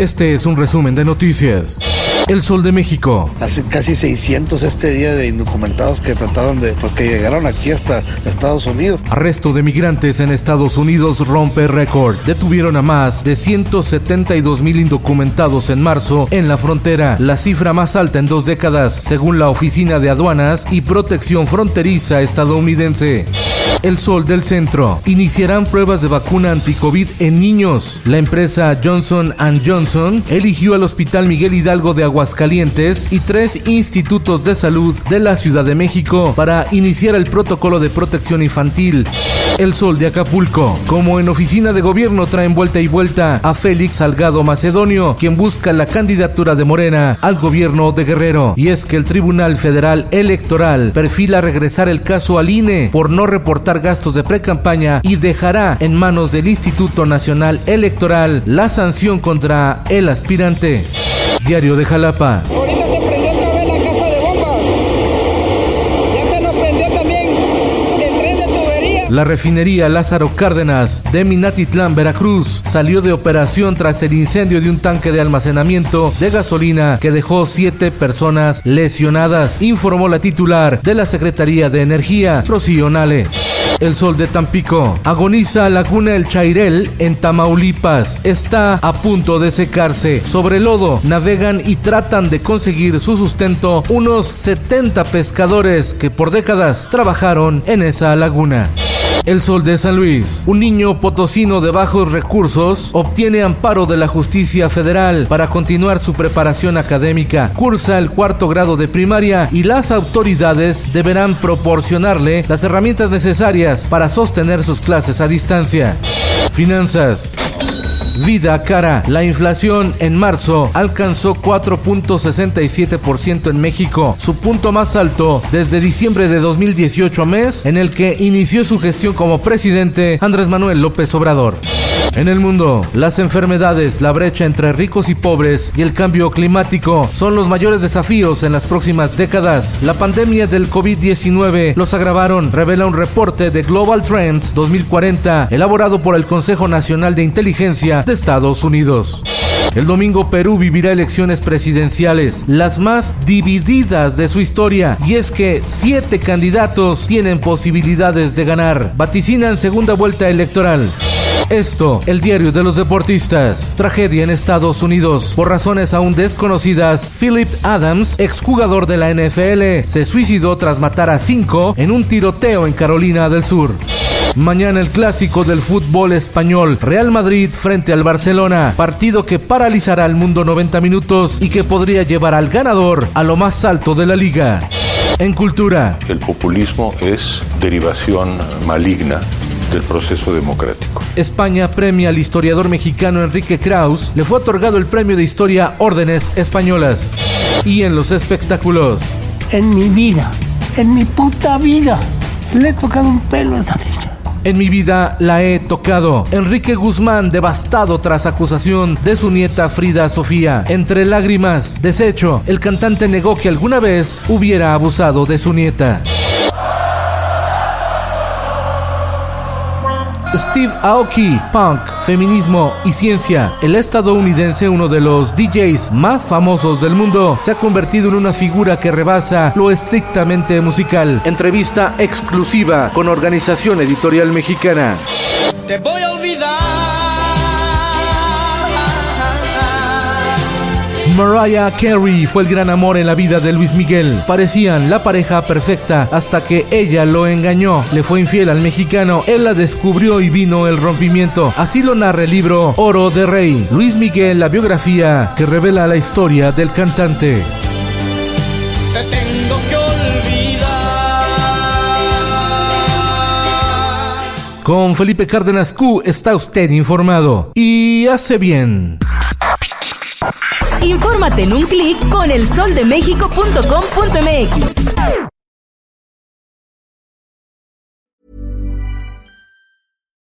Este es un resumen de noticias. El Sol de México. Hace casi 600 este día de indocumentados que trataron de, pues que llegaron aquí hasta Estados Unidos. Arresto de migrantes en Estados Unidos rompe récord. Detuvieron a más de 172 mil indocumentados en marzo en la frontera, la cifra más alta en dos décadas, según la Oficina de Aduanas y Protección Fronteriza estadounidense. El Sol del Centro. Iniciarán pruebas de vacuna anti-COVID en niños. La empresa Johnson Johnson eligió al Hospital Miguel Hidalgo de Aguascalientes y tres institutos de salud de la Ciudad de México para iniciar el protocolo de protección infantil. El Sol de Acapulco. Como en oficina de gobierno traen vuelta y vuelta a Félix Salgado Macedonio, quien busca la candidatura de Morena al gobierno de Guerrero. Y es que el Tribunal Federal Electoral perfila regresar el caso al INE por no reportar gastos de precampaña y dejará en manos del Instituto Nacional Electoral la sanción contra el aspirante. Diario de Jalapa. La refinería Lázaro Cárdenas de Minatitlán, Veracruz, salió de operación tras el incendio de un tanque de almacenamiento de gasolina que dejó siete personas lesionadas, informó la titular de la Secretaría de Energía, Rocío Nale. El sol de Tampico. Agoniza Laguna El Chairel en Tamaulipas. Está a punto de secarse. Sobre lodo navegan y tratan de conseguir su sustento unos 70 pescadores que por décadas trabajaron en esa laguna. El Sol de San Luis. Un niño potosino de bajos recursos obtiene amparo de la justicia federal para continuar su preparación académica. Cursa el cuarto grado de primaria y las autoridades deberán proporcionarle las herramientas necesarias para sostener sus clases a distancia. Finanzas. Vida cara. La inflación en marzo alcanzó 4.67% en México, su punto más alto desde diciembre de 2018 mes en el que inició su gestión como presidente Andrés Manuel López Obrador. En el mundo, las enfermedades, la brecha entre ricos y pobres y el cambio climático son los mayores desafíos en las próximas décadas. La pandemia del COVID-19 los agravaron, revela un reporte de Global Trends 2040 elaborado por el Consejo Nacional de Inteligencia de Estados Unidos. El domingo Perú vivirá elecciones presidenciales, las más divididas de su historia, y es que siete candidatos tienen posibilidades de ganar. Vaticinan segunda vuelta electoral. Esto, el diario de los deportistas. Tragedia en Estados Unidos. Por razones aún desconocidas, Philip Adams, exjugador de la NFL, se suicidó tras matar a cinco en un tiroteo en Carolina del Sur. Mañana el clásico del fútbol español, Real Madrid frente al Barcelona, partido que paralizará al mundo 90 minutos y que podría llevar al ganador a lo más alto de la liga. En cultura, El populismo es derivación maligna del proceso democrático. España premia al historiador mexicano Enrique Kraus, le fue otorgado el premio de historia Órdenes Españolas. Y en los espectáculos, en mi vida, en mi puta vida, le he tocado un pelo a esa niña. En mi vida la he tocado. Enrique Guzmán devastado tras acusación de su nieta Frida Sofía. Entre lágrimas, desecho, el cantante negó que alguna vez hubiera abusado de su nieta. Steve Aoki, punk, feminismo y ciencia. El estadounidense, uno de los DJs más famosos del mundo, se ha convertido en una figura que rebasa lo estrictamente musical. Entrevista exclusiva con Organización Editorial Mexicana. Te voy a Mariah Carey fue el gran amor en la vida de Luis Miguel. Parecían la pareja perfecta hasta que ella lo engañó. Le fue infiel al mexicano. Él la descubrió y vino el rompimiento. Así lo narra el libro Oro de Rey. Luis Miguel, la biografía que revela la historia del cantante. Te tengo que olvidar. Con Felipe Cárdenas Q está usted informado y hace bien. Infórmate en un clic con elsoldemexico.com.mx.